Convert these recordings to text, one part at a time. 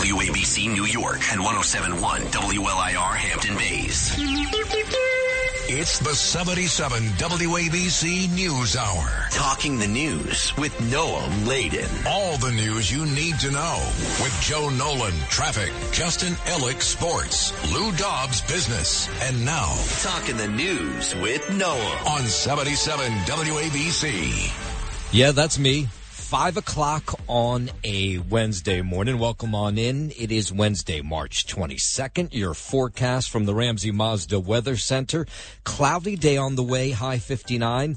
WABC New York and 1071 WLIR Hampton Bays. It's the 77 WABC News Hour. Talking the news with Noam Laden. All the news you need to know with Joe Nolan, traffic, Justin Ellick, sports, Lou Dobbs, business, and now Talking the news with Noam on 77 WABC. Yeah, that's me. Five o'clock on a Wednesday morning. Welcome on in. It is Wednesday, March 22nd. Your forecast from the Ramsey Mazda Weather Center. Cloudy day on the way, high 59.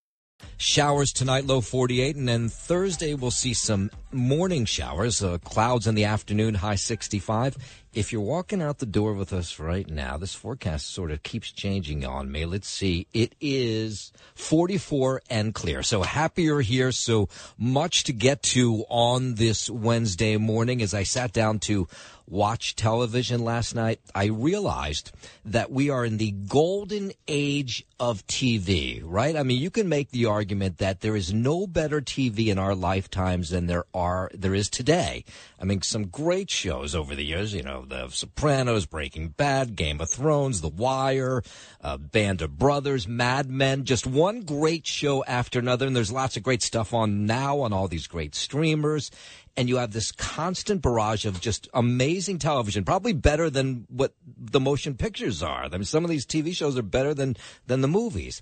Showers tonight, low 48, and then Thursday we'll see some morning showers, uh, clouds in the afternoon, high 65. If you're walking out the door with us right now, this forecast sort of keeps changing on me. Let's see. It is 44 and clear. So happy you're here. So much to get to on this Wednesday morning as I sat down to watch television last night, I realized that we are in the golden age of TV, right? I mean, you can make the argument that there is no better TV in our lifetimes than there are, there is today. I mean, some great shows over the years, you know, The Sopranos, Breaking Bad, Game of Thrones, The Wire, uh, Band of Brothers, Mad Men, just one great show after another. And there's lots of great stuff on now on all these great streamers and you have this constant barrage of just amazing television, probably better than what the motion pictures are. I mean, some of these TV shows are better than than the movies.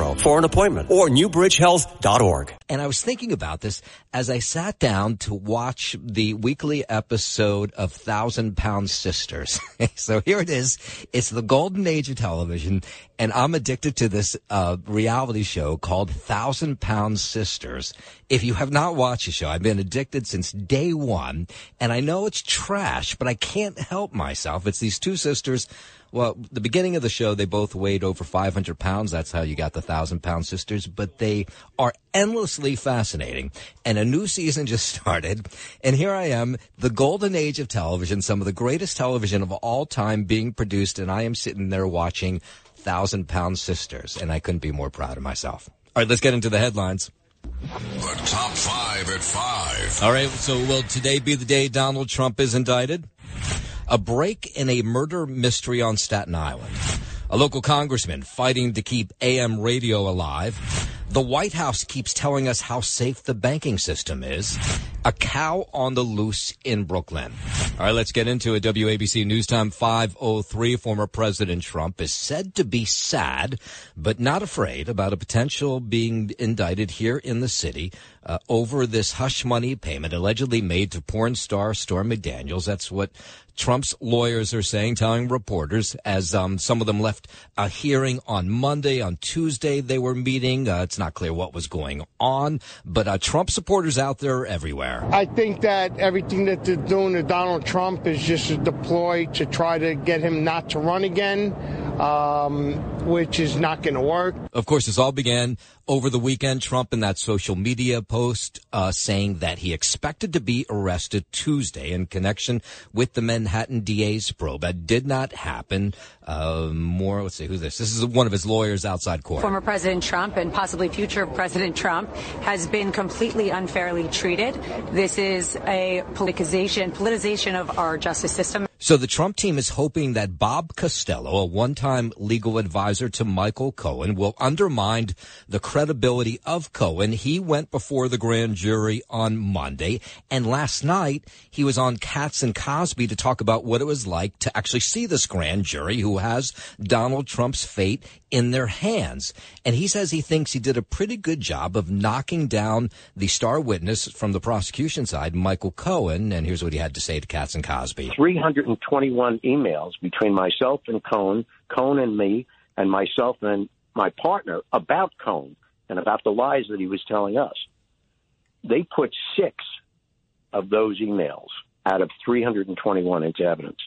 201-225-7130 for an appointment or newbridgehealth.org. And I was thinking about this as I sat down to watch the weekly episode of Thousand Pound Sisters. so here it is. It's the golden age of television, and I'm addicted to this uh, reality show called Thousand Pound Sisters. If you have not watched the show, I've been addicted since day one, and I know it's trash, but I can't help myself. It's these two sisters. Well, the beginning of the show, they both weighed over 500 pounds. That's how you got the thousand pound sisters, but they are endlessly fascinating. And a new season just started. And here I am, the golden age of television, some of the greatest television of all time being produced. And I am sitting there watching thousand pound sisters. And I couldn't be more proud of myself. All right, let's get into the headlines. The top five at five. All right, so will today be the day Donald Trump is indicted? A break in a murder mystery on Staten Island. A local congressman fighting to keep AM radio alive. The White House keeps telling us how safe the banking system is. A cow on the loose in Brooklyn. All right, let's get into it. WABC News Time 503. Former President Trump is said to be sad, but not afraid about a potential being indicted here in the city uh, over this hush money payment allegedly made to porn star Stormy Daniels. That's what Trump's lawyers are saying, telling reporters as um, some of them left a hearing on Monday. On Tuesday, they were meeting. Uh, it's not clear what was going on, but uh, Trump supporters out there everywhere. I think that everything that they're doing to Donald Trump is just a deploy to try to get him not to run again, um, which is not going to work. Of course, this all began over the weekend. Trump in that social media post uh, saying that he expected to be arrested Tuesday in connection with the Manhattan DA's probe. That did not happen. Uh, more, let's see, who's this? This is one of his lawyers outside court. Former President Trump and possibly future President Trump has been completely unfairly treated. This is a politicization, politicization of our justice system. So the Trump team is hoping that Bob Costello, a one-time legal advisor to Michael Cohen will undermine the credibility of Cohen. He went before the grand jury on Monday, and last night he was on Cats and Cosby to talk about what it was like to actually see this grand jury who has Donald Trump's fate in their hands. And he says he thinks he did a pretty good job of knocking down the star witness from the prosecution side, Michael Cohen. And here's what he had to say to Cats and Cosby 321 emails between myself and Cohen, Cohen and me, and myself and my partner about Cohen and about the lies that he was telling us. They put six of those emails out of 321 into evidence.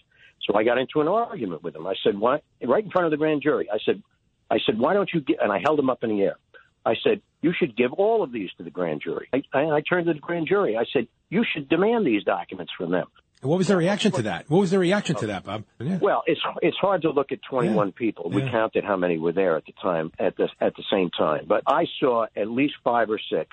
So I got into an argument with him. I said, "Why?" Right in front of the grand jury. I said, "I said, why don't you?" Get, and I held him up in the air. I said, "You should give all of these to the grand jury." I, I, I turned to the grand jury. I said, "You should demand these documents from them." What was their reaction to that? What was their reaction to that, Bob? Yeah. Well, it's it's hard to look at 21 yeah. people. We yeah. counted how many were there at the time at the at the same time, but I saw at least five or six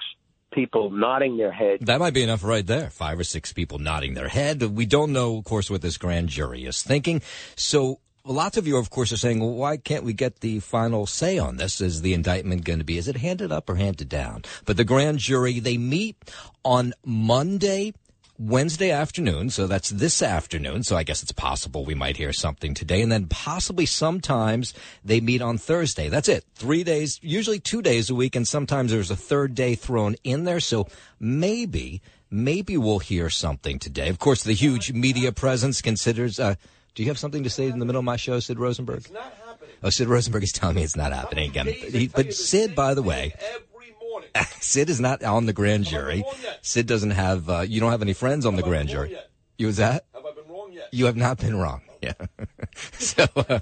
people nodding their head. That might be enough right there. Five or six people nodding their head. We don't know, of course, what this grand jury is thinking. So lots of you, of course, are saying, well, why can't we get the final say on this? Is the indictment going to be, is it handed up or handed down? But the grand jury, they meet on Monday Wednesday afternoon, so that's this afternoon. So I guess it's possible we might hear something today. And then possibly sometimes they meet on Thursday. That's it. Three days, usually two days a week. And sometimes there's a third day thrown in there. So maybe, maybe we'll hear something today. Of course, the huge media presence considers, uh, do you have something to say in the middle of my show, Sid Rosenberg? It's not happening. Oh, Sid Rosenberg is telling me it's not happening again. He, but Sid, by the way, Sid is not on the grand jury. Sid doesn't have. Uh, you don't have any friends on have the grand jury. Yet? You was that? Have I been wrong yet? You have not been wrong. Yeah. so, uh,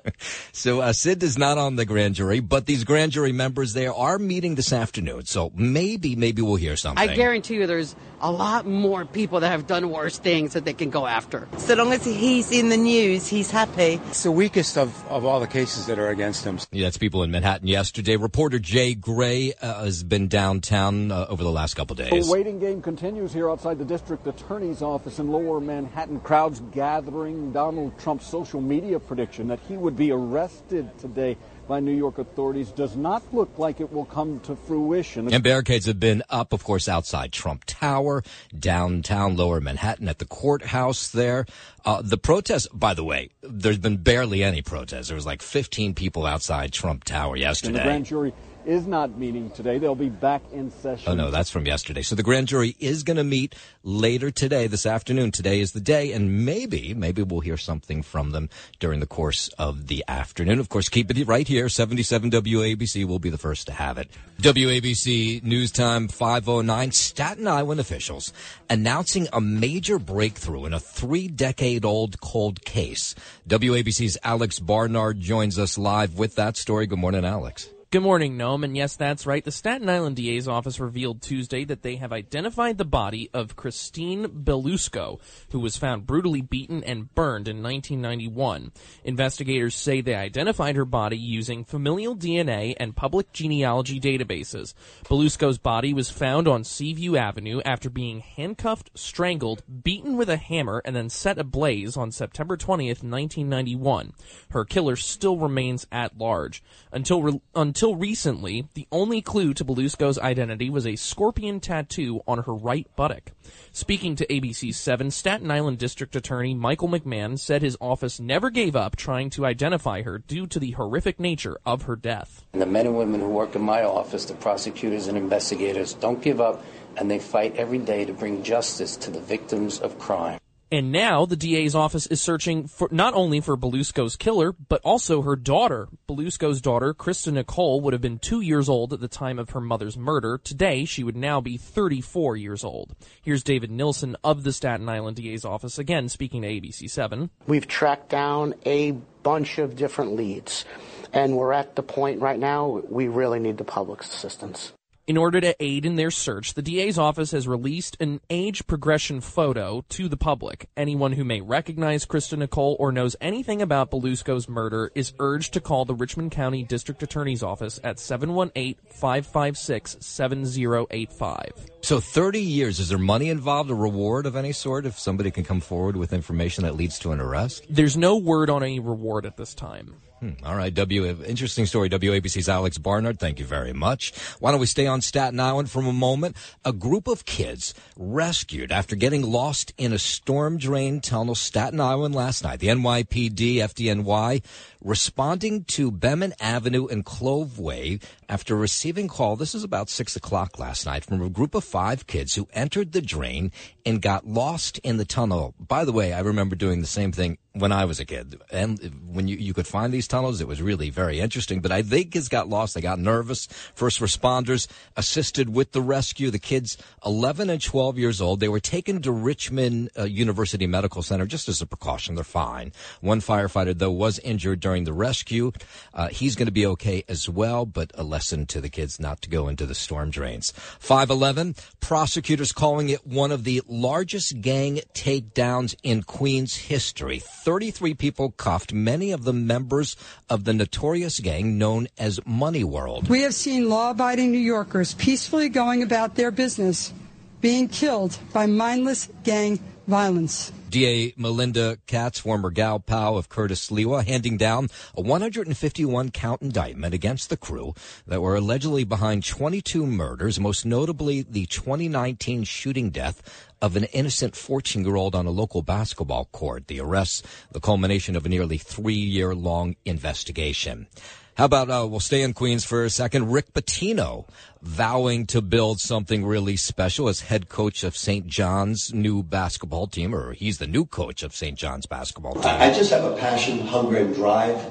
so uh, Sid is not on the grand jury, but these grand jury members there are meeting this afternoon. So maybe, maybe we'll hear something. I guarantee you, there's a lot more people that have done worse things that they can go after. So long as he's in the news, he's happy. It's the weakest of, of all the cases that are against him. Yeah, that's people in Manhattan yesterday. Reporter Jay Gray uh, has been downtown uh, over the last couple days. The waiting game continues here outside the district attorney's office in Lower Manhattan. Crowds gathering. Donald Trump's social media prediction that he would be arrested today by New York authorities does not look like it will come to fruition. And barricades have been up, of course, outside Trump Tower, downtown Lower Manhattan at the courthouse there. Uh, the protests, by the way, there's been barely any protests. There was like 15 people outside Trump Tower yesterday. And the grand jury is not meeting today. They'll be back in session. Oh, no, that's from yesterday. So the grand jury is going to meet later today, this afternoon. Today is the day, and maybe, maybe we'll hear something from them during the course of the afternoon. Of course, keep it right here. 77 WABC will be the first to have it. WABC News Time 509. Staten Island officials announcing a major breakthrough in a three decade old cold case. WABC's Alex Barnard joins us live with that story. Good morning, Alex. Good morning, Noam. And yes, that's right. The Staten Island DA's office revealed Tuesday that they have identified the body of Christine Belusco, who was found brutally beaten and burned in 1991. Investigators say they identified her body using familial DNA and public genealogy databases. Belusco's body was found on Seaview Avenue after being handcuffed, strangled, beaten with a hammer, and then set ablaze on September 20th, 1991. Her killer still remains at large. Until, re- until until recently, the only clue to Belusco's identity was a scorpion tattoo on her right buttock. Speaking to ABC 7, Staten Island District Attorney Michael McMahon said his office never gave up trying to identify her due to the horrific nature of her death. And the men and women who work in my office, the prosecutors and investigators, don't give up and they fight every day to bring justice to the victims of crime. And now the DA's office is searching for not only for Belusco's killer, but also her daughter. Belusco's daughter, Krista Nicole, would have been two years old at the time of her mother's murder. Today, she would now be 34 years old. Here's David Nilsson of the Staten Island DA's office, again speaking to ABC7. We've tracked down a bunch of different leads, and we're at the point right now we really need the public's assistance. In order to aid in their search, the DA's office has released an age progression photo to the public. Anyone who may recognize Krista Nicole or knows anything about Belusco's murder is urged to call the Richmond County District Attorney's Office at 718-556-7085. So 30 years, is there money involved, a reward of any sort if somebody can come forward with information that leads to an arrest? There's no word on any reward at this time. Hmm, all right, W. Interesting story. WABC's Alex Barnard. Thank you very much. Why don't we stay on Staten Island for a moment? A group of kids rescued after getting lost in a storm drain tunnel, Staten Island last night. The NYPD, FDNY, responding to Beman Avenue and Clove Way after receiving call. This is about six o'clock last night from a group of five kids who entered the drain and got lost in the tunnel. By the way, I remember doing the same thing when I was a kid. And when you, you could find these tunnels, it was really very interesting. But I think kids got lost. They got nervous. First responders assisted with the rescue. The kids, 11 and 12 years old, they were taken to Richmond uh, University Medical Center just as a precaution. They're fine. One firefighter, though, was injured during the rescue. Uh, he's going to be okay as well, but a lesson to the kids not to go into the storm drains. 511, prosecutors calling it one of the largest gang takedowns in Queens history. 33 people cuffed, many of them members of the notorious gang known as Money World. We have seen law abiding New Yorkers peacefully going about their business being killed by mindless gang violence. DA Melinda Katz, former gal pal of Curtis Sliwa, handing down a 151 count indictment against the crew that were allegedly behind 22 murders, most notably the 2019 shooting death of an innocent 14 year old on a local basketball court. The arrests, the culmination of a nearly three year long investigation. How about uh, we'll stay in Queens for a second? Rick Pitino vowing to build something really special as head coach of St. John's new basketball team, or he's the new coach of St. John's basketball team. I just have a passion, hunger, and drive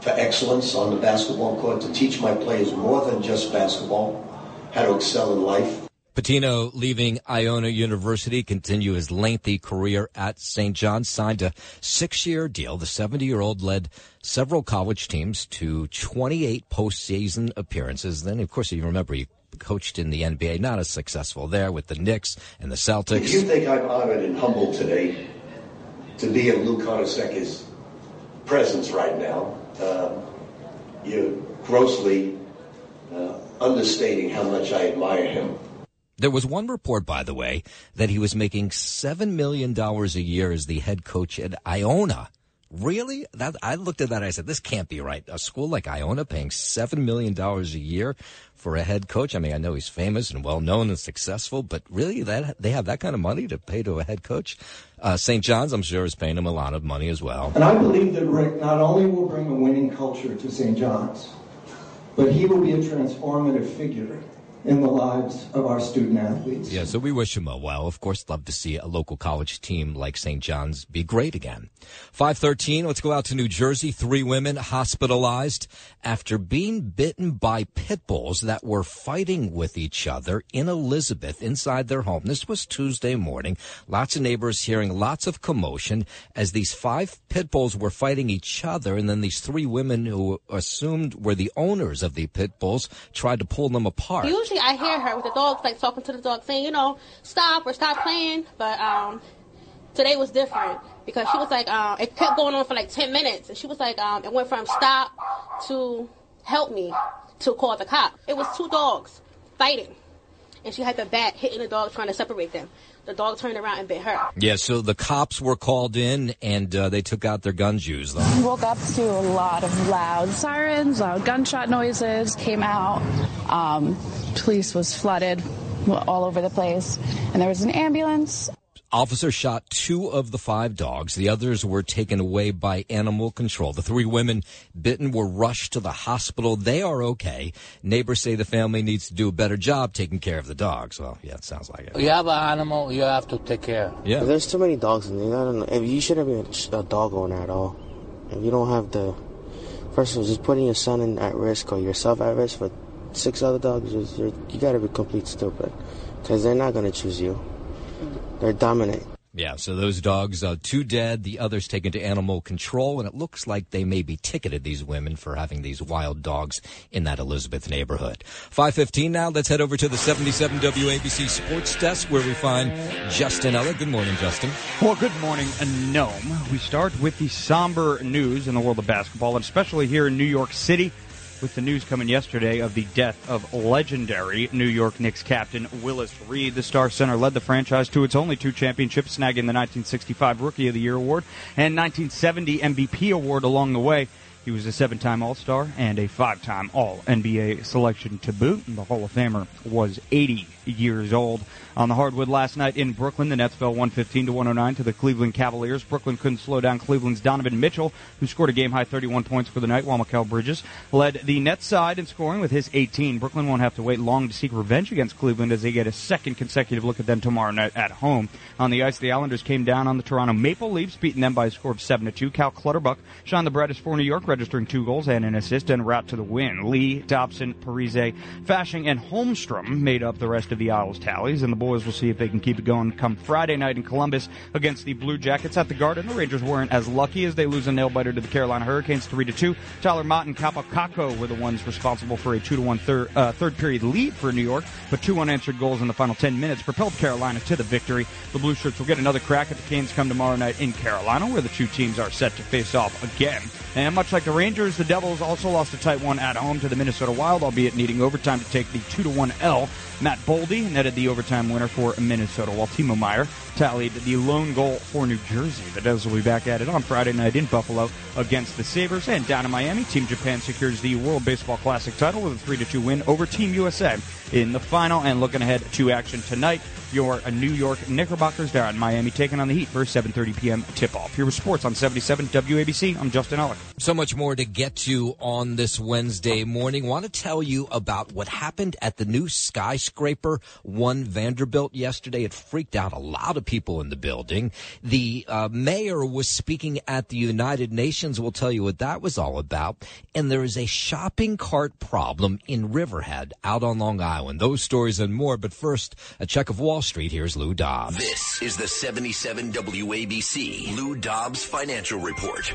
for excellence on the basketball court to teach my players more than just basketball, how to excel in life. Pitino leaving Iona University, continue his lengthy career at St. John's, signed a six-year deal. The 70-year-old led several college teams to 28 postseason appearances. Then, of course, you remember he coached in the NBA, not as successful there with the Knicks and the Celtics. If you think I'm honored and humbled today to be in Lou Carnesecca's presence right now, uh, you're grossly uh, understating how much I admire him. There was one report, by the way, that he was making $7 million a year as the head coach at Iona. Really? That I looked at that I said, this can't be right. A school like Iona paying $7 million a year for a head coach. I mean, I know he's famous and well known and successful, but really that they have that kind of money to pay to a head coach? Uh, St. John's, I'm sure, is paying him a lot of money as well. And I believe that Rick not only will bring a winning culture to St. John's, but he will be a transformative figure in the lives of our student athletes. Yeah, so we wish him uh, well. Of course, love to see a local college team like St. John's be great again. 513, let's go out to New Jersey. Three women hospitalized after being bitten by pit bulls that were fighting with each other in Elizabeth inside their home. This was Tuesday morning. Lots of neighbors hearing lots of commotion as these five pit bulls were fighting each other and then these three women who assumed were the owners of the pit bulls tried to pull them apart. Usually I hear her with the dogs, like talking to the dog, saying, you know, stop or stop playing. But um, today was different because she was like, um, it kept going on for like 10 minutes. And she was like, um, it went from stop to help me to call the cop. It was two dogs fighting. And she had the bat hitting the dog trying to separate them. The dog turned around and bit her. Yeah, so the cops were called in and uh, they took out their guns used. Though. We woke up to a lot of loud sirens, loud gunshot noises, came out. Um, police was flooded all over the place. And there was an ambulance. Officers shot two of the five dogs. The others were taken away by animal control. The three women bitten were rushed to the hospital. They are okay. Neighbors say the family needs to do a better job taking care of the dogs. Well, yeah, it sounds like it. You have an animal, you have to take care. Yeah. There's too many dogs in there. I don't know. If you shouldn't be a dog owner at all. If you don't have the, first of all, just putting your son in at risk or yourself at risk for six other dogs, you got to be complete stupid, because they're not going to choose you. They're dominant. Yeah, so those dogs, uh, two dead, the others taken to animal control, and it looks like they may be ticketed, these women, for having these wild dogs in that Elizabeth neighborhood. 515 now, let's head over to the 77 WABC Sports Desk where we find Justin Ellick. Good morning, Justin. Well, good morning, Noam. We start with the somber news in the world of basketball, and especially here in New York City with the news coming yesterday of the death of legendary New York Knicks captain Willis Reed. The Star Center led the franchise to its only two championships, snagging the 1965 Rookie of the Year award and 1970 MVP award along the way. He was a seven time All Star and a five time All NBA selection to boot. And the Hall of Famer was 80 years old. On the hardwood last night in Brooklyn, the Nets fell 115 to 109 to the Cleveland Cavaliers. Brooklyn couldn't slow down Cleveland's Donovan Mitchell, who scored a game high 31 points for the night, while Mikal Bridges led the Nets side in scoring with his 18. Brooklyn won't have to wait long to seek revenge against Cleveland as they get a second consecutive look at them tomorrow night at home. On the ice, the Islanders came down on the Toronto Maple Leafs, beating them by a score of 7 to 2. Cal Clutterbuck shined the brightest for New York, registering two goals and an assist and route to the win. Lee, Dobson, Parise, Fasching, and Holmstrom made up the rest of the Isles tallies, and the boys will see if they can keep it going come Friday night in Columbus against the Blue Jackets at the Garden. The Rangers weren't as lucky as they lose a nail biter to the Carolina Hurricanes three to two. Tyler Motte and Kaapo Kakko were the ones responsible for a two to one third, uh, third period lead for New York, but two unanswered goals in the final ten minutes propelled Carolina to the victory. The Blue Shirts will get another crack at the Canes come tomorrow night in Carolina, where the two teams are set to face off again. And much like the Rangers, the Devils also lost a tight one at home to the Minnesota Wild, albeit needing overtime to take the two to one L. Matt Netted the overtime winner for Minnesota, while Timo Meier tallied the lone goal for New Jersey. The Devils will be back at it on Friday night in Buffalo against the Sabres. And down in Miami, Team Japan secures the World Baseball Classic title with a 3-2 win over Team USA in the final. And looking ahead to action tonight, your New York Knickerbockers down in Miami taking on the Heat for 7.30 p.m. tip-off. Here with sports on 77 WABC, I'm Justin Ellick. So much more to get to on this Wednesday morning. Want to tell you about what happened at the new skyscraper One Vanderbilt yesterday. It freaked out a lot of people in the building. The uh, mayor was speaking at the United Nations. We'll tell you what that was all about. And there is a shopping cart problem in Riverhead out on Long Island. Those stories and more. But first, a check of Wall Street. Here's Lou Dobbs. This is the 77 WABC Lou Dobbs Financial Report.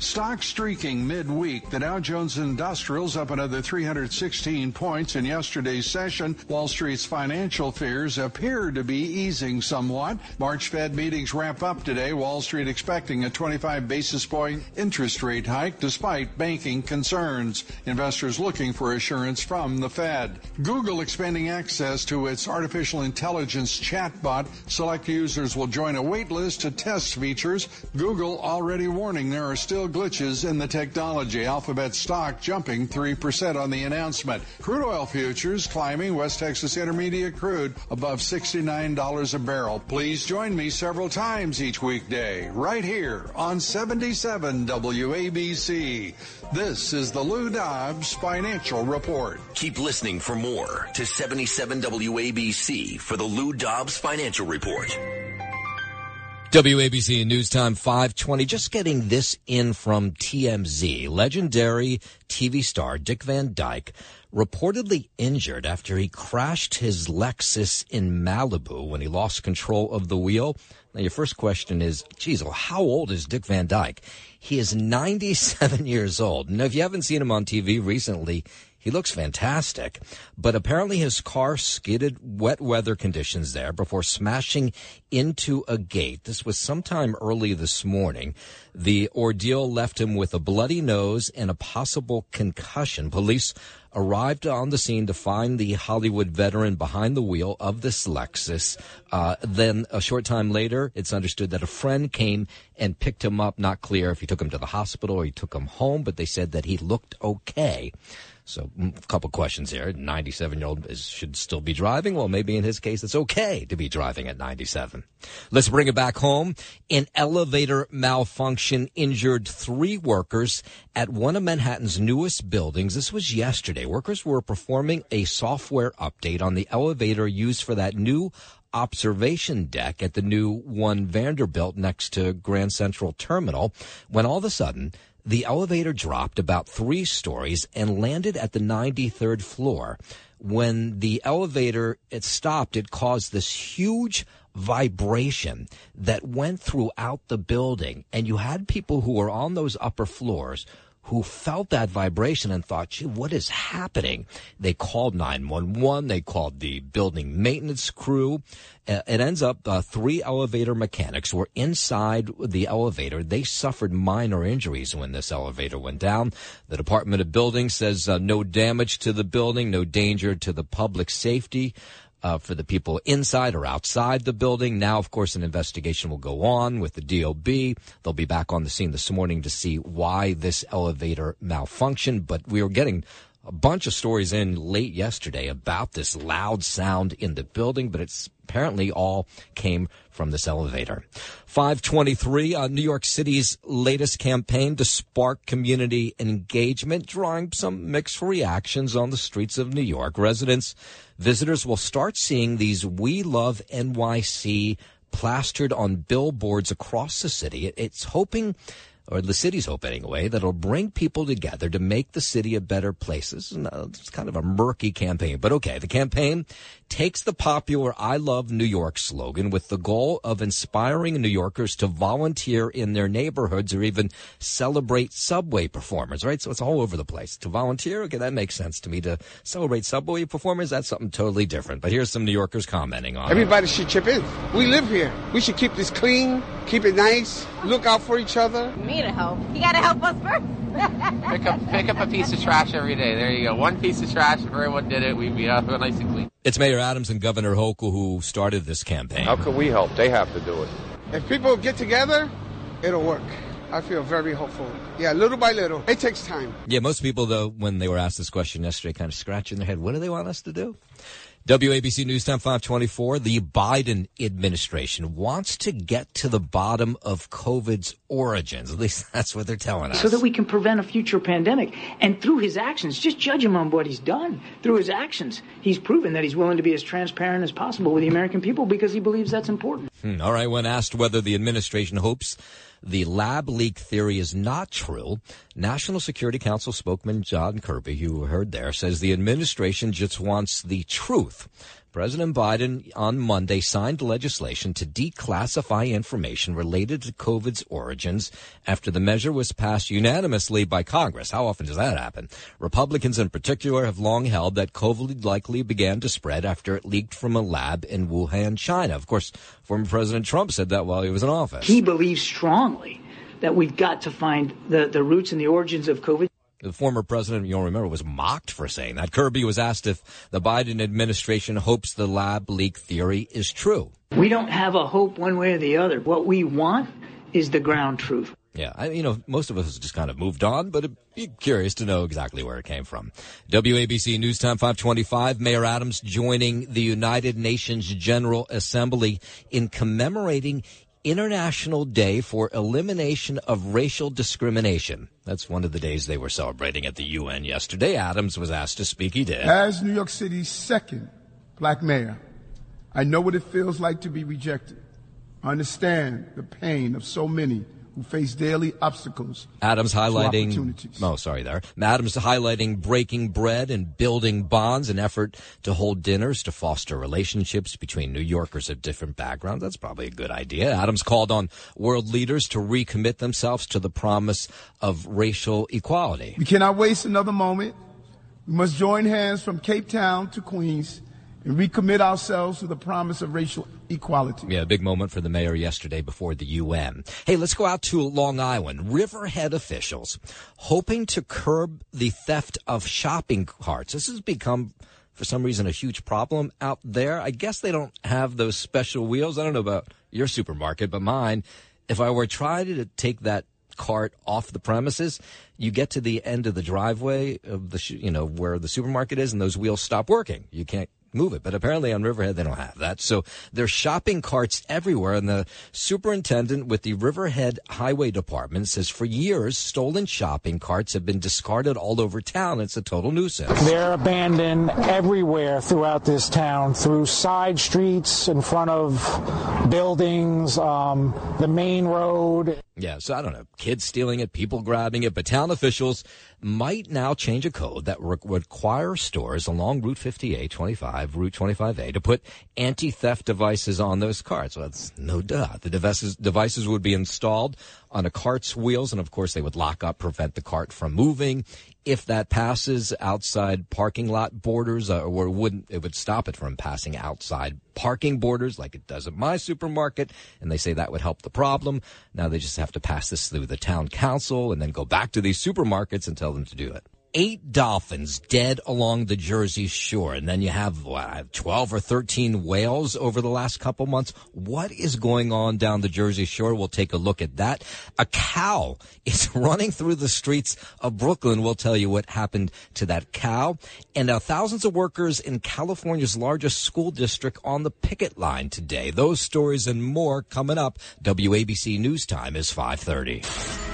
Stock streaking midweek. The Dow Jones Industrials up another 316 points in yesterday's session. Wall Street's financial fears appear to be easing somewhat. March Fed meetings wrap up today. Wall Street expecting a 25 basis point interest rate hike despite banking concerns. Investors looking for assurance from the Fed. Google expanding access to its artificial intelligence chatbot. Select users will join a wait list to test features. Google already warning there are still glitches in the technology. Alphabet stock jumping 3% on the announcement. Crude oil futures climbing. West Texas Intermediate crude above $69 a barrel. Please join me several times each weekday right here on 77 WABC. This is the Lou Dobbs Financial Report. Keep listening for more to 77 WABC for the Lou Dobbs Financial Report. WABC News Time 520. Just getting this in from TMZ. Legendary TV star Dick Van Dyke reportedly injured after he crashed his Lexus in Malibu when he lost control of the wheel. Now, your first question is, geez, well, how old is Dick Van Dyke? He is 97 years old. Now, if you haven't seen him on TV recently, he looks fantastic, but apparently his car skidded wet weather conditions there before smashing into a gate. This was sometime early this morning. The ordeal left him with a bloody nose and a possible concussion. Police arrived on the scene to find the Hollywood veteran behind the wheel of this Lexus. Uh, then a short time later, it's understood that a friend came and picked him up. Not clear if he took him to the hospital or he took him home, but they said that he looked okay. So, mm, a couple questions here. 97 year old should still be driving. Well, maybe in his case, it's okay to be driving at 97. Let's bring it back home. An elevator malfunction injured three workers at one of Manhattan's newest buildings. This was yesterday. Workers were performing a software update on the elevator used for that new observation deck at the new One Vanderbilt next to Grand Central Terminal when all of a sudden the elevator dropped about three stories and landed at the 93rd floor. When the elevator it stopped, it caused this huge vibration that went throughout the building. And you had people who were on those upper floors who felt that vibration and thought, gee, what is happening? They called 911. They called the building maintenance crew. Uh, it ends up uh, three elevator mechanics were inside the elevator. They suffered minor injuries when this elevator went down. The Department of Building says uh, no damage to the building, no danger to the public safety. Uh, for the people inside or outside the building. Now, of course, an investigation will go on with the DOB. They'll be back on the scene this morning to see why this elevator malfunctioned. But we are getting a bunch of stories in late yesterday about this loud sound in the building, but it's apparently all came from this elevator. 523, uh, New York City's latest campaign to spark community engagement, drawing some mixed reactions on the streets of New York. Residents, visitors will start seeing these We Love NYC plastered on billboards across the city. It's hoping or the city's hoping anyway, that it'll bring people together to make the city a better place. This is it's kind of a murky campaign, but okay. The campaign takes the popular I Love New York slogan with the goal of inspiring New Yorkers to volunteer in their neighborhoods or even celebrate subway performers, right? So it's all over the place. To volunteer, okay, that makes sense to me. To celebrate subway performers, that's something totally different. But here's some New Yorkers commenting on Everybody it. should chip in. We live here. We should keep this clean, keep it nice, look out for each other. Me to help. You gotta help us first. pick up pick up a piece of trash every day. There you go. One piece of trash. If everyone did it, we'd be uh, nice and clean. It's Mayor Adams and Governor Hochul who started this campaign. How can we help? They have to do it. If people get together, it'll work. I feel very hopeful. Yeah, little by little. It takes time. Yeah, most people, though, when they were asked this question yesterday, kind of scratching their head. What do they want us to do? WABC News Time 524. The Biden administration wants to get to the bottom of COVID's origins. At least that's what they're telling us. So that we can prevent a future pandemic. And through his actions, just judge him on what he's done. Through his actions, he's proven that he's willing to be as transparent as possible with the American people because he believes that's important. Hmm, all right. When asked whether the administration hopes the lab leak theory is not true. National Security Council spokesman John Kirby, who heard there, says the administration just wants the truth. President Biden on Monday signed legislation to declassify information related to COVID's origins after the measure was passed unanimously by Congress. How often does that happen? Republicans in particular have long held that COVID likely began to spread after it leaked from a lab in Wuhan, China. Of course, former President Trump said that while he was in office. He believes strongly that we've got to find the, the roots and the origins of COVID. The former president, you'll remember, was mocked for saying that. Kirby was asked if the Biden administration hopes the lab leak theory is true. We don't have a hope one way or the other. What we want is the ground truth. Yeah, I, you know, most of us just kind of moved on, but it'd be curious to know exactly where it came from. WABC News Time 525, Mayor Adams joining the United Nations General Assembly in commemorating International Day for Elimination of Racial Discrimination. That's one of the days they were celebrating at the UN yesterday. Adams was asked to speak. He did. As New York City's second black mayor, I know what it feels like to be rejected. I understand the pain of so many face daily obstacles. Adams highlighting, oh, sorry there. Adams highlighting breaking bread and building bonds, an effort to hold dinners to foster relationships between New Yorkers of different backgrounds. That's probably a good idea. Adams called on world leaders to recommit themselves to the promise of racial equality. We cannot waste another moment. We must join hands from Cape Town to Queens and recommit ourselves to the promise of racial equality. Yeah, a big moment for the mayor yesterday before the UN. Hey, let's go out to Long Island. Riverhead officials hoping to curb the theft of shopping carts. This has become for some reason a huge problem out there. I guess they don't have those special wheels. I don't know about your supermarket, but mine, if I were trying to take that cart off the premises, you get to the end of the driveway of the, you know, where the supermarket is and those wheels stop working. You can't move it. But apparently on Riverhead, they don't have that. So there's shopping carts everywhere. And the superintendent with the Riverhead Highway Department says for years, stolen shopping carts have been discarded all over town. It's a total nuisance. They're abandoned everywhere throughout this town, through side streets, in front of buildings, um, the main road. Yeah, so I don't know, kids stealing it, people grabbing it, but town officials might now change a code that re- require stores along Route 58, 25, Route 25A to put anti-theft devices on those carts. Well, that's no doubt. The devices, devices would be installed on a cart's wheels, and of course they would lock up, prevent the cart from moving. If that passes outside parking lot borders, uh, or wouldn't, it would stop it from passing outside parking borders like it does at my supermarket. And they say that would help the problem. Now they just have to pass this through the town council and then go back to these supermarkets and tell them to do it. Eight dolphins dead along the Jersey Shore, and then you have what, 12 or 13 whales over the last couple months. What is going on down the Jersey Shore? We'll take a look at that. A cow is running through the streets of Brooklyn. We'll tell you what happened to that cow. And uh, thousands of workers in California's largest school district on the picket line today. Those stories and more coming up. WABC News Time is 530.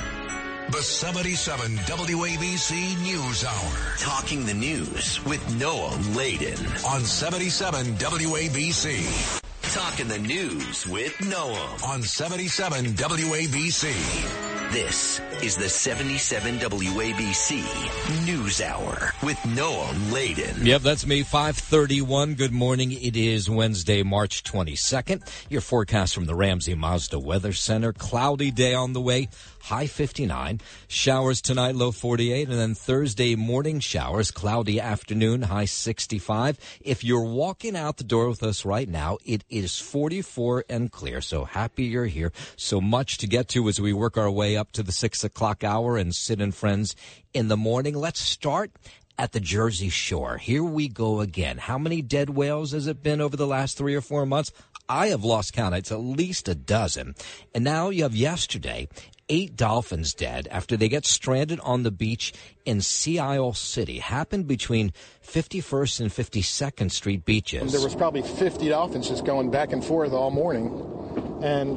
The 77 WABC News Hour. Talking the news with Noam Laden. On 77 WABC. Talking the news with Noam. On 77 WABC. This is the 77 WABC News Hour with Noam Laden. Yep, that's me. 531. Good morning. It is Wednesday, March 22nd. Your forecast from the Ramsey Mazda Weather Center. Cloudy day on the way. High 59. Showers tonight, low 48. And then Thursday morning showers, cloudy afternoon, high 65. If you're walking out the door with us right now, it is 44 and clear. So happy you're here. So much to get to as we work our way up to the six o'clock hour and Sid and Friends in the morning. Let's start at the Jersey Shore. Here we go again. How many dead whales has it been over the last three or four months? I have lost count. It's at least a dozen. And now you have yesterday eight dolphins dead after they get stranded on the beach in Sea Isle City. Happened between 51st and 52nd Street beaches. There was probably 50 dolphins just going back and forth all morning. And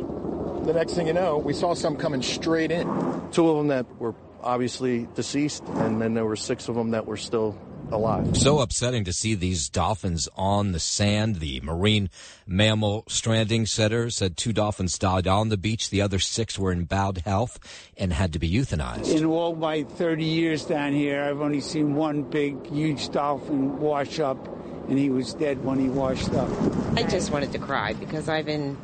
the next thing you know, we saw some coming straight in. Two of them that were obviously deceased, and then there were six of them that were still alive. So upsetting to see these dolphins on the sand. The marine mammal stranding center said two dolphins died on the beach. The other six were in bad health and had to be euthanized. In all my 30 years down here, I've only seen one big, huge dolphin wash up, and he was dead when he washed up. I just wanted to cry because I've been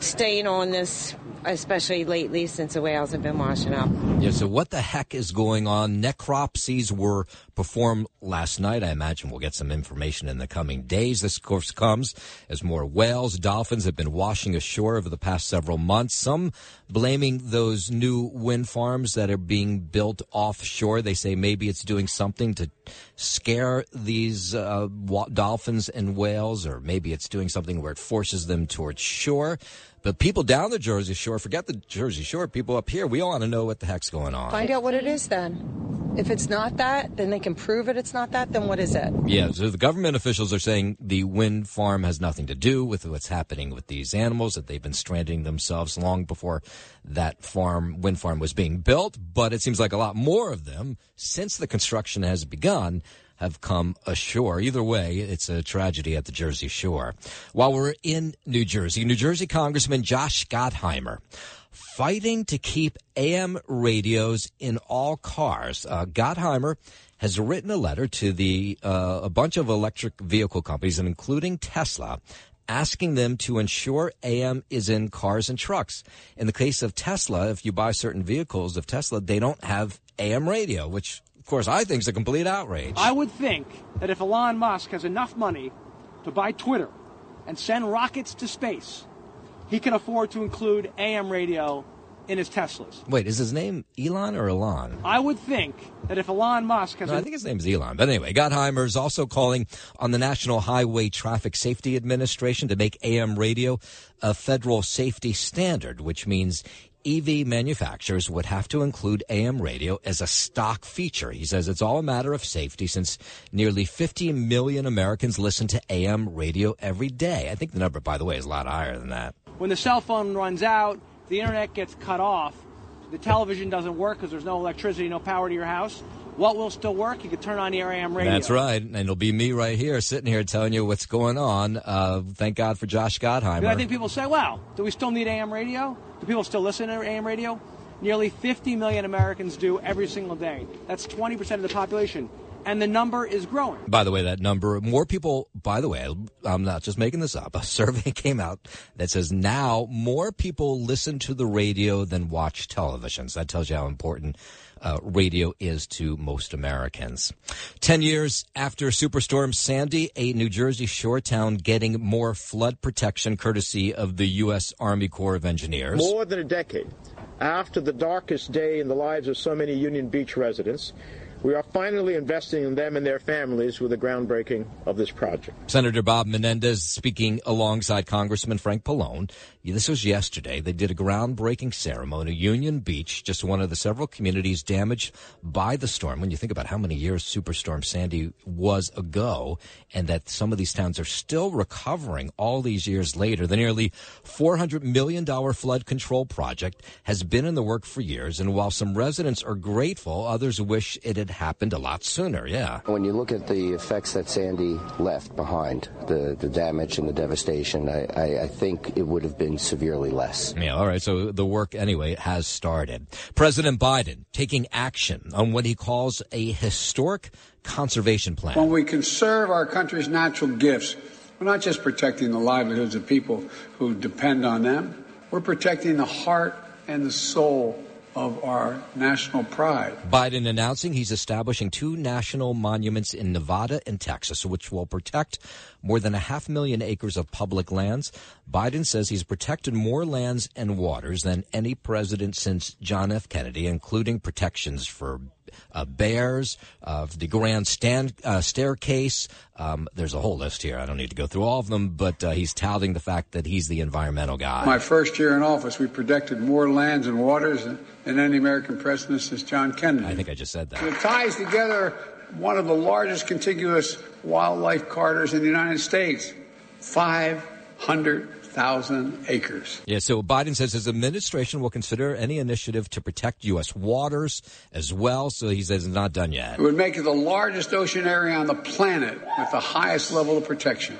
staying on this, especially lately since the whales have been washing up. Yeah, so what the heck is going on? Necropsies were performed last night. I imagine we'll get some information in the coming days. This, of course, comes as more whales, dolphins have been washing ashore over the past several months. Some blaming those new wind farms that are being built offshore. They say maybe it's doing something to scare these uh, dolphins and whales, or maybe it's doing something where it forces them towards shore. But people down the Jersey Shore, forget the Jersey Shore, people up here, we all want to know what the heck's going on. Find out what it is then. If it's not that, then they can prove it it's not that, then what is it? Yeah, so the government officials are saying the wind farm has nothing to do with what's happening with these animals, that they've been stranding themselves long before that farm, wind farm was being built. But it seems like a lot more of them, since the construction has begun, have come ashore. Either way, it's a tragedy at the Jersey Shore. While we're in New Jersey, New Jersey Congressman Josh Gottheimer fighting to keep AM radios in all cars. Uh, Gottheimer has written a letter to the uh, a bunch of electric vehicle companies, and including Tesla, asking them to ensure AM is in cars and trucks. In the case of Tesla, if you buy certain vehicles of Tesla, they don't have AM radio, which course I think is a complete outrage. I would think that if Elon Musk has enough money to buy Twitter and send rockets to space, he can afford to include AM radio in his Teslas. Wait, is his name Elon or Elon? I would think that if Elon Musk has No, I think his name is Elon. But anyway, Gottheimer is also calling on the National Highway Traffic Safety Administration to make AM radio a federal safety standard, which means EV manufacturers would have to include AM radio as a stock feature. He says it's all a matter of safety since nearly 50 million Americans listen to AM radio every day. I think the number, by the way, is a lot higher than that. when the cell phone runs out, the internet gets cut off, the television doesn't work because there's no electricity, no power to your house. What will still work? You can turn on your AM radio. That's right. And it'll be me right here sitting here telling you what's going on. Uh, thank God for Josh Gottheimer. And I think people say, well, do we still need AM radio? Do people still listen to AM radio? Nearly 50 million Americans do every single day. That's 20% of the population. And the number is growing. By the way, that number, more people, by the way, I'm not just making this up. A survey came out that says now more people listen to the radio than watch televisions. That tells you how important uh, radio is to most Americans. Ten years after Superstorm Sandy, a New Jersey shore town getting more flood protection courtesy of the U.S. Army Corps of Engineers. More than a decade after the darkest day in the lives of so many Union Beach residents, We are finally investing in them and their families with the groundbreaking of this project. Senator Bob Menendez speaking alongside Congressman Frank Pallone. This was yesterday. They did a groundbreaking ceremony, Union Beach, just one of the several communities damaged by the storm. When you think about how many years Superstorm Sandy was ago, and that some of these towns are still recovering all these years later, the nearly $400 million flood control project has been in the work for years. And while some residents are grateful, others wish it had happened a lot sooner. Yeah. When you look at the effects that Sandy left behind, the, the damage and the devastation, I, I, I think it would have been severely less. Yeah, all right. So the work, anyway, has started. President Biden taking action on what he calls a historic conservation plan. When we conserve our country's natural gifts, we're not just protecting the livelihoods of people who depend on them, we're protecting the heart and the soul of our national pride. Biden announcing he's establishing two national monuments in Nevada and Texas, which will protect more than a half million acres of public lands. Biden says he's protected more lands and waters than any president since John F. Kennedy, including protections for uh, bears, uh, the grand stand, uh, staircase. Um, there's a whole list here. I don't need to go through all of them, but uh, he's touting the fact that he's the environmental guy. My first year in office, we protected more lands and waters than, than any American president since John Kennedy. I think I just said that. It ties together one of the largest contiguous wildlife corridors in the United States. 500 thousand acres. Yeah, so Biden says his administration will consider any initiative to protect U.S. waters as well. So he says it's not done yet. It would make it the largest ocean area on the planet with the highest level of protection.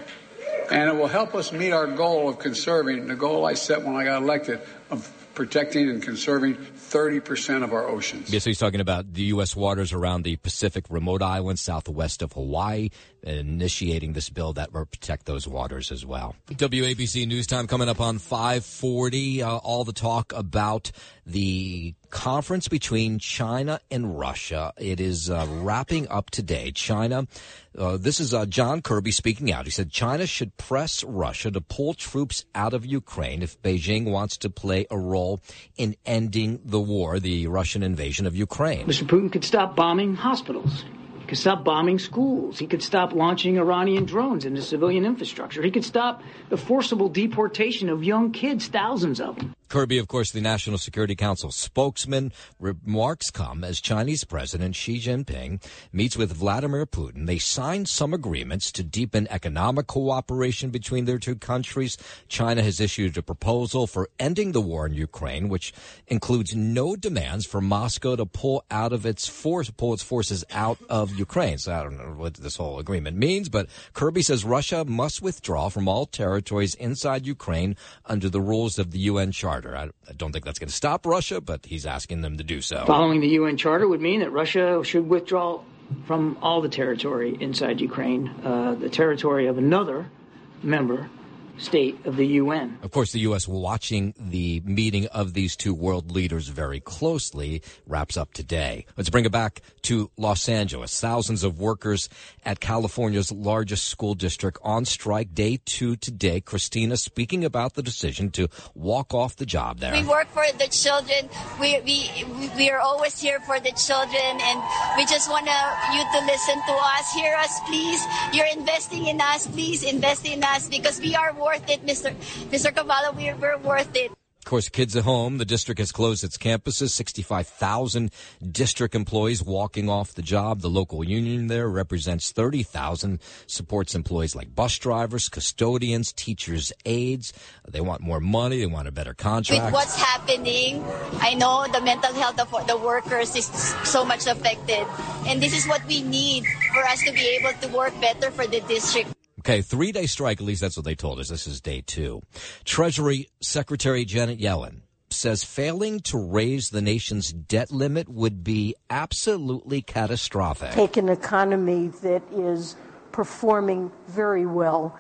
And it will help us meet our goal of conserving the goal I set when I got elected of protecting and conserving 30% of our oceans. Yeah, so he's talking about the U.S. waters around the Pacific remote islands southwest of Hawaii, initiating this bill that will protect those waters as well. WABC News Time coming up on 540. Uh, all the talk about the conference between China and Russia. It is uh, wrapping up today. China, uh, this is uh, John Kirby speaking out. He said China should press Russia to pull troops out of Ukraine if Beijing wants to play a role in ending the war, the Russian invasion of Ukraine. Mr. Putin could stop bombing hospitals. He could stop bombing schools. He could stop launching Iranian drones into civilian infrastructure. He could stop the forcible deportation of young kids, thousands of them. Kirby, of course, the National Security Council spokesman, remarks come as Chinese President Xi Jinping meets with Vladimir Putin. They signed some agreements to deepen economic cooperation between their two countries. China has issued a proposal for ending the war in Ukraine, which includes no demands for Moscow to pull out of its force, pull its forces out of Ukraine. So I don't know what this whole agreement means, but Kirby says Russia must withdraw from all territories inside Ukraine under the rules of the UN Charter. I, I don't think that's going to stop Russia, but he's asking them to do so. Following the UN Charter would mean that Russia should withdraw from all the territory inside Ukraine, uh, the territory of another member state of the UN. Of course, the U.S. watching the meeting of these two world leaders very closely wraps up today. Let's bring it back to Los Angeles. Thousands of workers at California's largest school district on strike day two today. Christina speaking about the decision to walk off the job there. We work for the children. We, we, we are always here for the children and we just want you to listen to us. Hear us, please. You're investing in us. Please invest in us because we are worth it, Mr. Mr. Carvalho. We're, we're worth it. Of course, kids at home. The district has closed its campuses. 65,000 district employees walking off the job. The local union there represents 30,000, supports employees like bus drivers, custodians, teachers, aides. They want more money. They want a better contract. With what's happening, I know the mental health of the workers is so much affected. And this is what we need for us to be able to work better for the district. Okay, three day strike, at least that's what they told us. This is day two. Treasury Secretary Janet Yellen says failing to raise the nation's debt limit would be absolutely catastrophic. Take an economy that is performing very well,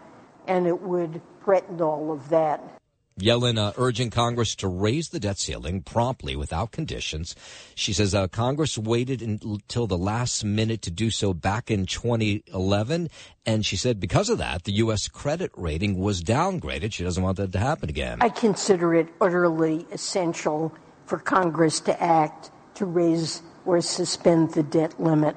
and it would threaten all of that. Yellen uh, urging Congress to raise the debt ceiling promptly without conditions. She says uh, Congress waited until the last minute to do so back in 2011. And she said because of that, the U.S. credit rating was downgraded. She doesn't want that to happen again. I consider it utterly essential for Congress to act to raise or suspend the debt limit.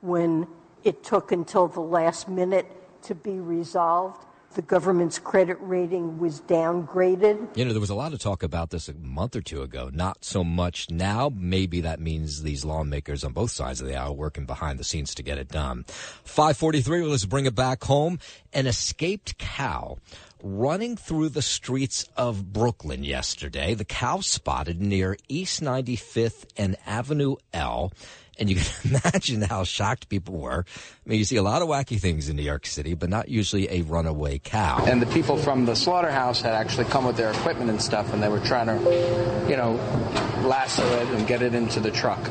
When it took until the last minute to be resolved, the government's credit rating was downgraded. You know, there was a lot of talk about this a month or two ago. Not so much now. Maybe that means these lawmakers on both sides of the aisle working behind the scenes to get it done. 543, well, let's bring it back home. An escaped cow running through the streets of Brooklyn yesterday. The cow spotted near East 95th and Avenue L and you can imagine how shocked people were. I mean, you see a lot of wacky things in New York City, but not usually a runaway cow. And the people from the slaughterhouse had actually come with their equipment and stuff, and they were trying to, you know, lasso it and get it into the truck.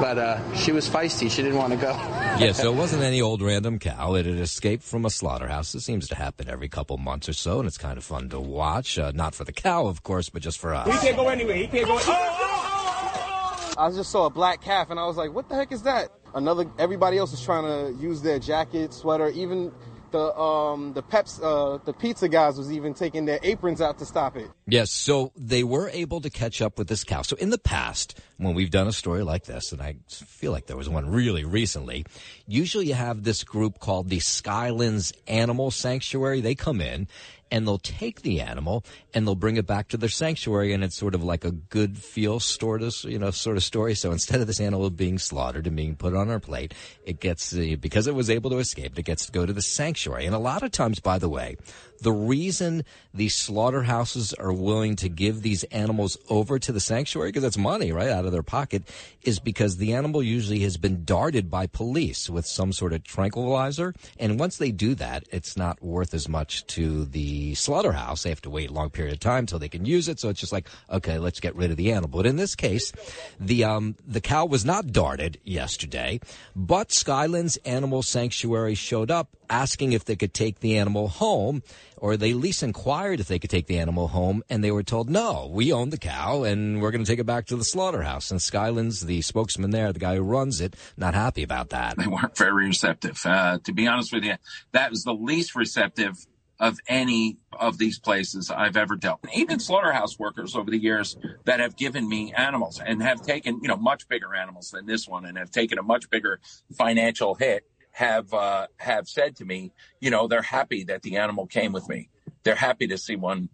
But uh, she was feisty. She didn't want to go. yeah, so it wasn't any old random cow. It had escaped from a slaughterhouse. It seems to happen every couple months or so, and it's kind of fun to watch. Uh, not for the cow, of course, but just for us. He can't go anywhere. He can't go. Oh, oh, I just saw a black calf and I was like, what the heck is that? Another, everybody else is trying to use their jacket, sweater, even the um the peps uh the pizza guys was even taking their aprons out to stop it. Yes, so they were able to catch up with this cow. So in the past, when we've done a story like this, and I feel like there was one really recently, usually you have this group called the Skylands Animal Sanctuary. They come in and they'll take the animal and they'll bring it back to their sanctuary and it's sort of like a good feel sort of you know sort of story. So instead of this animal being slaughtered and being put on our plate it gets because it was able to escape it gets to go to the sanctuary. And a lot of times by the way the reason these slaughterhouses are willing to give these animals over to the sanctuary, because it's money right out of their pocket, is because the animal usually has been darted by police with some sort of tranquilizer. And once they do that, it's not worth as much to the slaughterhouse. They have to wait a long period of time until they can use it. So it's just like, okay, let's get rid of the animal. But in this case, the, um, the cow was not darted yesterday, but Skylands Animal Sanctuary showed up asking if they could take the animal home or they at least inquired if they could take the animal home, and they were told, no, we own the cow, and we're going to take it back to the slaughterhouse. And Skylands, the spokesman there, the guy who runs it, not happy about that. They weren't very receptive. Uh, to be honest with you, that was the least receptive of any of these places I've ever dealt with. Even slaughterhouse workers over the years that have given me animals and have taken, you know, much bigger animals than this one and have taken a much bigger financial hit have uh, have said to me, you know, they're happy that the animal came with me. They're happy to see one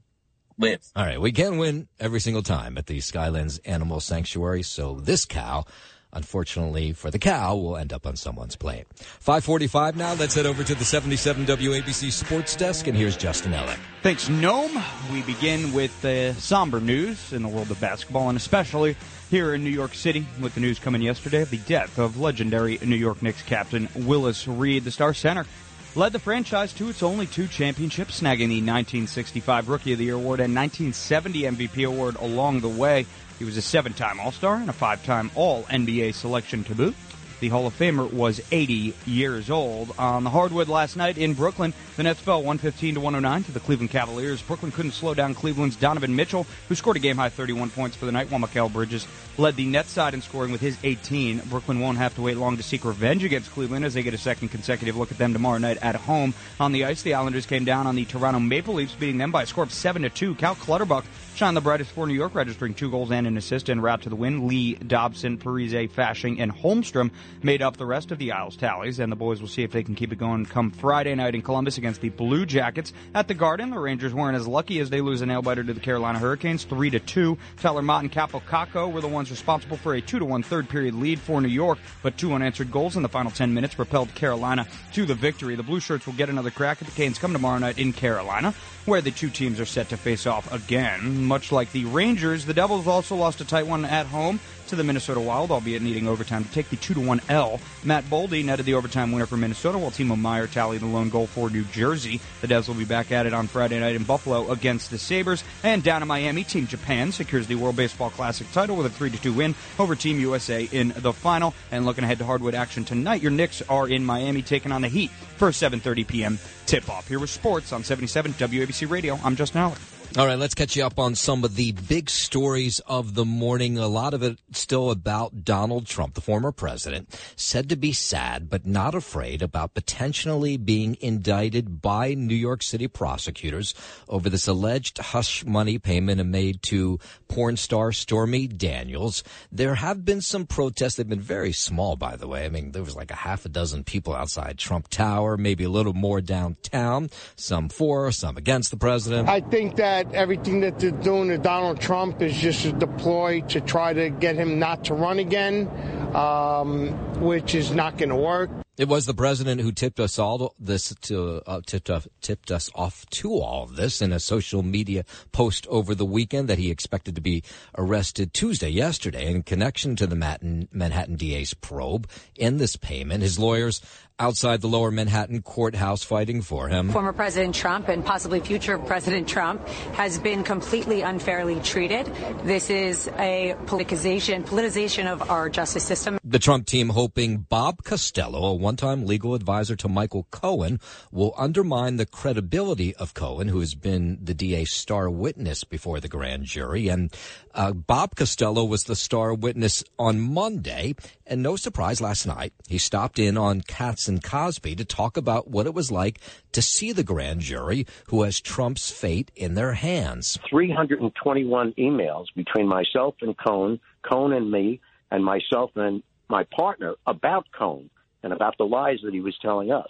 live. All right, we can win every single time at the Skylands Animal Sanctuary. So this cow, unfortunately for the cow, will end up on someone's plate. 545 now. Let's head over to the 77 WABC Sports Desk, and here's Justin Ellick. Thanks, Noam. We begin with the somber news in the world of basketball, and especially here in New York City with the news coming yesterday of the death of legendary New York Knicks captain Willis Reed. The star center led the franchise to its only two championships, snagging the 1965 Rookie of the Year award and 1970 MVP award along the way. He was a seven time All Star and a five time All NBA selection to boot. The Hall of Famer was 80 years old. On the hardwood last night in Brooklyn, the Nets fell 115 to 109 to the Cleveland Cavaliers. Brooklyn couldn't slow down Cleveland's Donovan Mitchell, who scored a game high 31 points for the night, while Mikal Bridges led the Nets side in scoring with his 18. Brooklyn won't have to wait long to seek revenge against Cleveland as they get a second consecutive look at them tomorrow night at home. On the ice, the Islanders came down on the Toronto Maple Leafs, beating them by a score of 7 to 2. Cal Clutterbuck shined the brightest for New York, registering two goals and an assist en route to the win. Lee, Dobson, Parise, Fasching, and Holmstrom made up the rest of the Isles tallies, and the boys will see if they can keep it going come Friday night in Columbus against the Blue Jackets at the Garden. The Rangers weren't as lucky as they lose a nail biter to the Carolina Hurricanes, three to two. Tyler Motte and Kaapo Kakko were the ones responsible for a two to one third period lead for New York, but two unanswered goals in the final ten minutes propelled Carolina to the victory. The Blue Shirts will get another crack at the Canes come tomorrow night in Carolina, where the two teams are set to face off again. Much like the Rangers, the Devils also lost a tight one at home to the Minnesota Wild, albeit needing overtime to take the 2 1 L. Matt Boldy netted the overtime winner for Minnesota, while Timo Meier tallied the lone goal for New Jersey. The Devs will be back at it on Friday night in Buffalo against the Sabres. And down in Miami, Team Japan secures the World Baseball Classic title with a 3 2 win over Team USA in the final. And looking ahead to hardwood action tonight, your Knicks are in Miami taking on the Heat for a 7.30 p.m. tip-off. Here with sports on 77 WABC Radio. I'm Justin Howard. All right, let's catch you up on some of the big stories of the morning. A lot of it still about Donald Trump, the former president, said to be sad but not afraid about potentially being indicted by New York City prosecutors over this alleged hush money payment made to porn star Stormy Daniels. There have been some protests. They've been very small, by the way. I mean, there was like a half a dozen people outside Trump Tower, maybe a little more downtown, some for, some against the president. I think that everything that they're doing to Donald Trump is just a deploy to try to get him not to run again, um, which is not going to work. It was the president who tipped us all this to uh, tipped off, tipped us off to all of this in a social media post over the weekend that he expected to be arrested Tuesday, yesterday, in connection to the Manhattan, Manhattan DA's probe in this payment. His lawyers outside the lower Manhattan courthouse fighting for him. Former President Trump and possibly future President Trump has been completely unfairly treated. This is a politicization, politicization of our justice system. The Trump team hoping Bob Costello, a one-time legal advisor to Michael Cohen, will undermine the credibility of Cohen, who has been the DA's star witness before the grand jury. And uh, Bob Costello was the star witness on Monday, and no surprise, last night he stopped in on Katz and Cosby to talk about what it was like to see the grand jury who has Trump's fate in their hands. 321 emails between myself and Cohen, Cohen and me, and myself and my partner about Cohen and about the lies that he was telling us.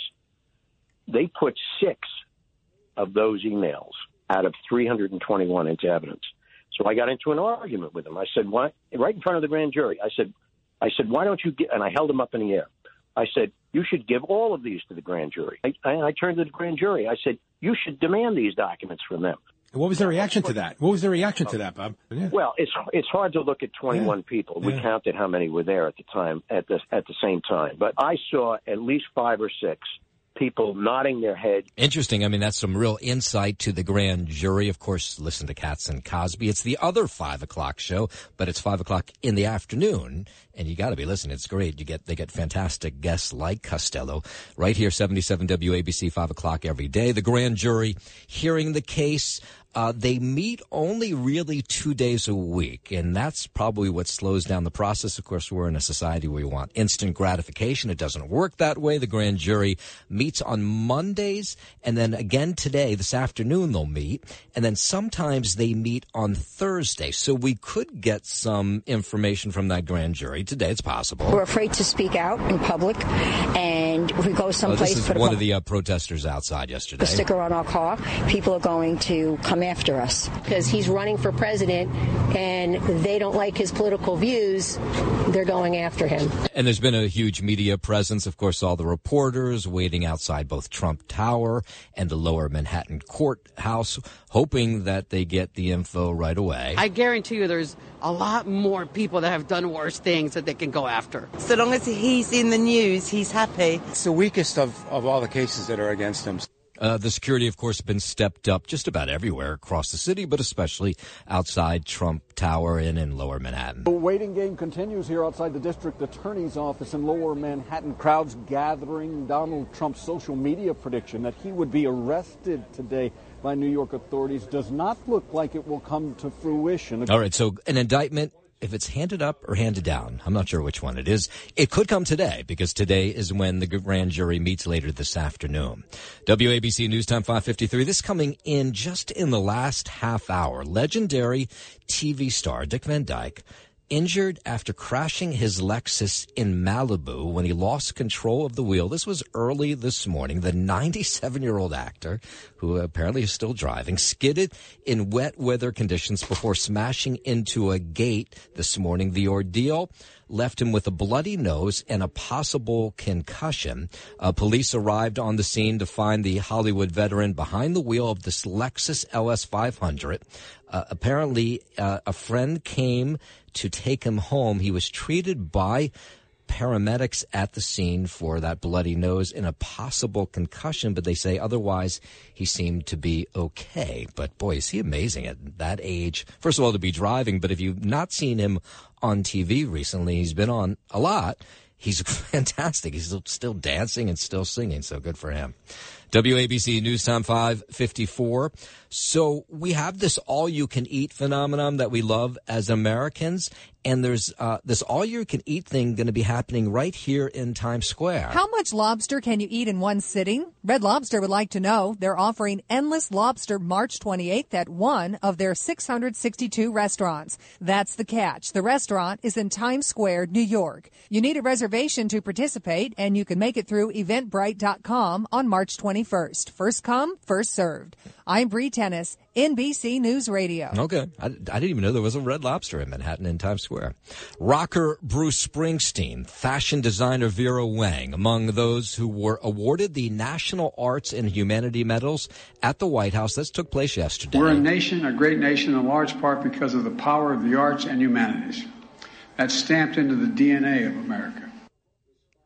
They put six of those emails out of 321 into evidence. So I got into an argument with him. I said, "Why?" Right in front of the grand jury. I said, "I said, why don't you get?" And I held him up in the air. I said, "You should give all of these to the grand jury." I, I, I turned to the grand jury. I said, "You should demand these documents from them." What was their reaction to that? What was their reaction to that, Bob? Oh. Yeah. Well, it's it's hard to look at 21 yeah. people. We yeah. counted how many were there at the time at the at the same time, but I saw at least five or six people nodding their head. Interesting. I mean, that's some real insight to the grand jury. Of course, listen to Katz and Cosby. It's the other five o'clock show, but it's five o'clock in the afternoon, and you got to be listening. It's great. You get they get fantastic guests like Costello right here, seventy seven WABC, five o'clock every day. The grand jury hearing the case. Uh, they meet only really two days a week, and that's probably what slows down the process. Of course, we're in a society where we want instant gratification. It doesn't work that way. The grand jury meets on Mondays, and then again today, this afternoon, they'll meet, and then sometimes they meet on Thursday. So we could get some information from that grand jury today. It's possible. We're afraid to speak out in public, and if we go someplace, oh, this is one of the uh, protesters outside yesterday. A sticker on our car. People are going to come come after us. Because he's running for president and they don't like his political views, they're going after him. And there's been a huge media presence. Of course, all the reporters waiting outside both Trump Tower and the lower Manhattan courthouse, hoping that they get the info right away. I guarantee you there's a lot more people that have done worse things that they can go after. So long as he's in the news, he's happy. It's the weakest of, of all the cases that are against him. Uh, the security, of course, has been stepped up just about everywhere across the city, but especially outside Trump Tower and in Lower Manhattan. The waiting game continues here outside the district attorney's office in Lower Manhattan. Crowds gathering. Donald Trump's social media prediction that he would be arrested today by New York authorities does not look like it will come to fruition. All right, so an indictment if it's handed up or handed down, I'm not sure which one it is. It could come today because today is when the grand jury meets later this afternoon. WABC News Time 553. This coming in just in the last half hour. Legendary TV star Dick Van Dyke injured after crashing his Lexus in Malibu when he lost control of the wheel. This was early this morning. The 97 year old actor, who apparently is still driving, skidded in wet weather conditions before smashing into a gate this morning. The ordeal left him with a bloody nose and a possible concussion. Uh, police arrived on the scene to find the Hollywood veteran behind the wheel of this Lexus LS 500. Uh, apparently, uh, a friend came to take him home. He was treated by paramedics at the scene for that bloody nose and a possible concussion, but they say otherwise he seemed to be okay. But boy, is he amazing at that age. First of all, to be driving, but if you've not seen him on TV recently, he's been on a lot. He's fantastic. He's still dancing and still singing, so good for him. WABC News Time 554. So we have this all you can eat phenomenon that we love as Americans. And there's uh, this all you can eat thing going to be happening right here in Times Square. How much lobster can you eat in one sitting? Red Lobster would like to know. They're offering Endless Lobster March 28th at one of their 662 restaurants. That's the catch. The restaurant is in Times Square, New York. You need a reservation to participate, and you can make it through eventbrite.com on March 21st. First come, first served. I'm Bree Tennis, NBC News Radio. Okay. I, I, didn't even know there was a Red Lobster in Manhattan in Times Square. Rocker Bruce Springsteen, fashion designer Vera Wang, among those who were awarded the National Arts and Humanity Medals at the White House. This took place yesterday. We're a nation, a great nation, in large part because of the power of the arts and humanities. That's stamped into the DNA of America.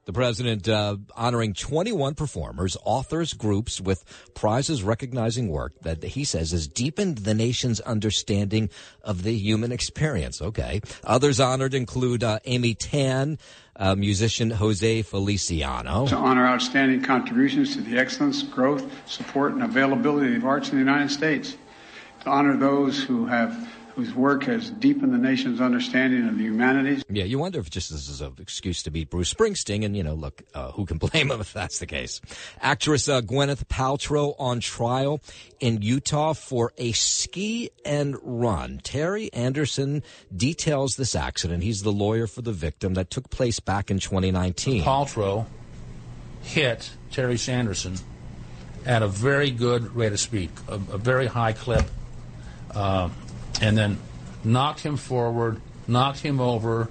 The president uh, honoring 21 performers, authors, groups with prizes recognizing work that he says has deepened the nation's understanding of the human experience. Okay. Others honored include uh, Amy Tan, uh, musician Jose Feliciano. To honor outstanding contributions to the excellence, growth, support, and availability of arts in the United States. To honor those who have whose work has deepened the nation's understanding of the humanities. Yeah, you wonder if just this is an excuse to beat Bruce Springsteen, and you know, look, uh, who can blame him if that's the case? Actress uh, Gwyneth Paltrow on trial in Utah for a ski and run. Terry Anderson details this accident. He's the lawyer for the victim that took place back in 2019. Paltrow hit Terry Sanderson at a very good rate of speed, a, a very high clip. Uh, and then knocked him forward, knocked him over,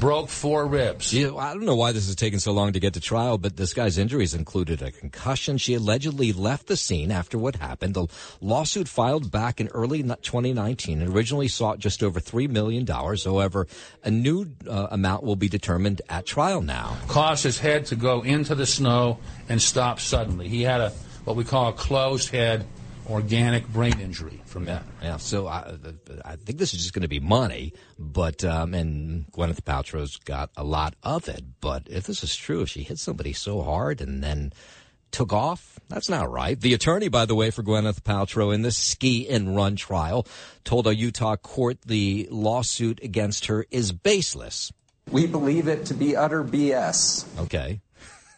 broke four ribs. Yeah, I don't know why this is taking so long to get to trial, but this guy's injuries included a concussion. She allegedly left the scene after what happened. The lawsuit filed back in early 2019 and originally sought just over $3 million. However, a new uh, amount will be determined at trial now. Caused his head to go into the snow and stop suddenly. He had a what we call a closed head organic brain injury from that. Yeah, so I, I think this is just going to be money, but um, and Gwyneth Paltrow's got a lot of it. But if this is true, if she hit somebody so hard and then took off, that's not right. The attorney, by the way, for Gwyneth Paltrow in this ski and run trial told a Utah court the lawsuit against her is baseless. We believe it to be utter BS. Okay.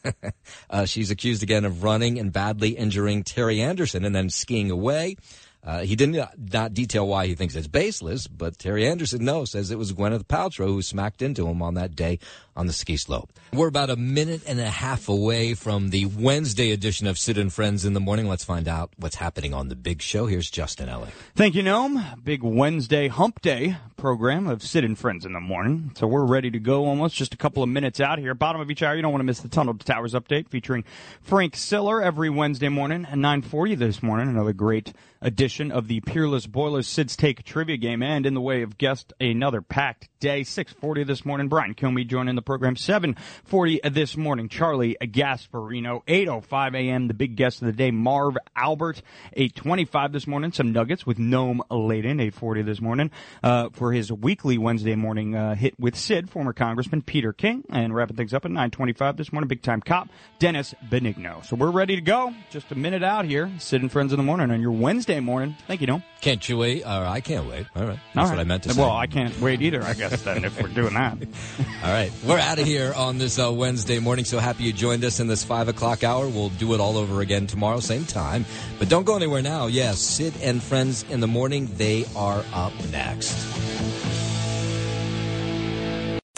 uh, she's accused again of running and badly injuring Terry Sanderson and then skiing away. Uh, he did not, not detail why he thinks it's baseless, but Terry Sanderson, no, says it was Gwyneth Paltrow who smacked into him on that day on the ski slope. We're about a minute and a half away from the Wednesday edition of Sid and Friends in the Morning. Let's find out what's happening on the big show. Here's Justin Ellick. Thank you, Noam. Big Wednesday hump day program of Sid and Friends in the Morning. So we're ready to go almost just a couple of minutes out here. Bottom of each hour, you don't want to miss the Tunnel to Towers update featuring Frank Siller every Wednesday morning at 940 this morning. Another great edition of the Peerless Boilers Sid's Take trivia game and in the way of guest another packed day. 640 this morning. Brian Kilmeade joining the program. 740 this morning. Charlie Gasparino. 805 a.m. The big guest of the day, Marv Albert. 825 this morning. Some nuggets with Noam Laden. 840 this morning. Uh, for his weekly Wednesday morning uh, hit with Sid, former Congressman Peter King. And wrapping things up at 925 this morning. Big time cop, Dennis Benigno. So we're ready to go. Just a minute out here. Sid and Friends in the morning on your Wednesday morning. Thank you, Noam. Can't you wait? Uh, I can't wait. All right. That's All right. what I meant to say. Well, I can't wait either, I guess, then, if we're doing that. All right. We're out of here on this uh, Wednesday morning. So happy you joined us in this five o'clock hour. We'll do it all over again tomorrow, same time. But don't go anywhere now. Yes, Sid and Friends in the morning. They are up next thank you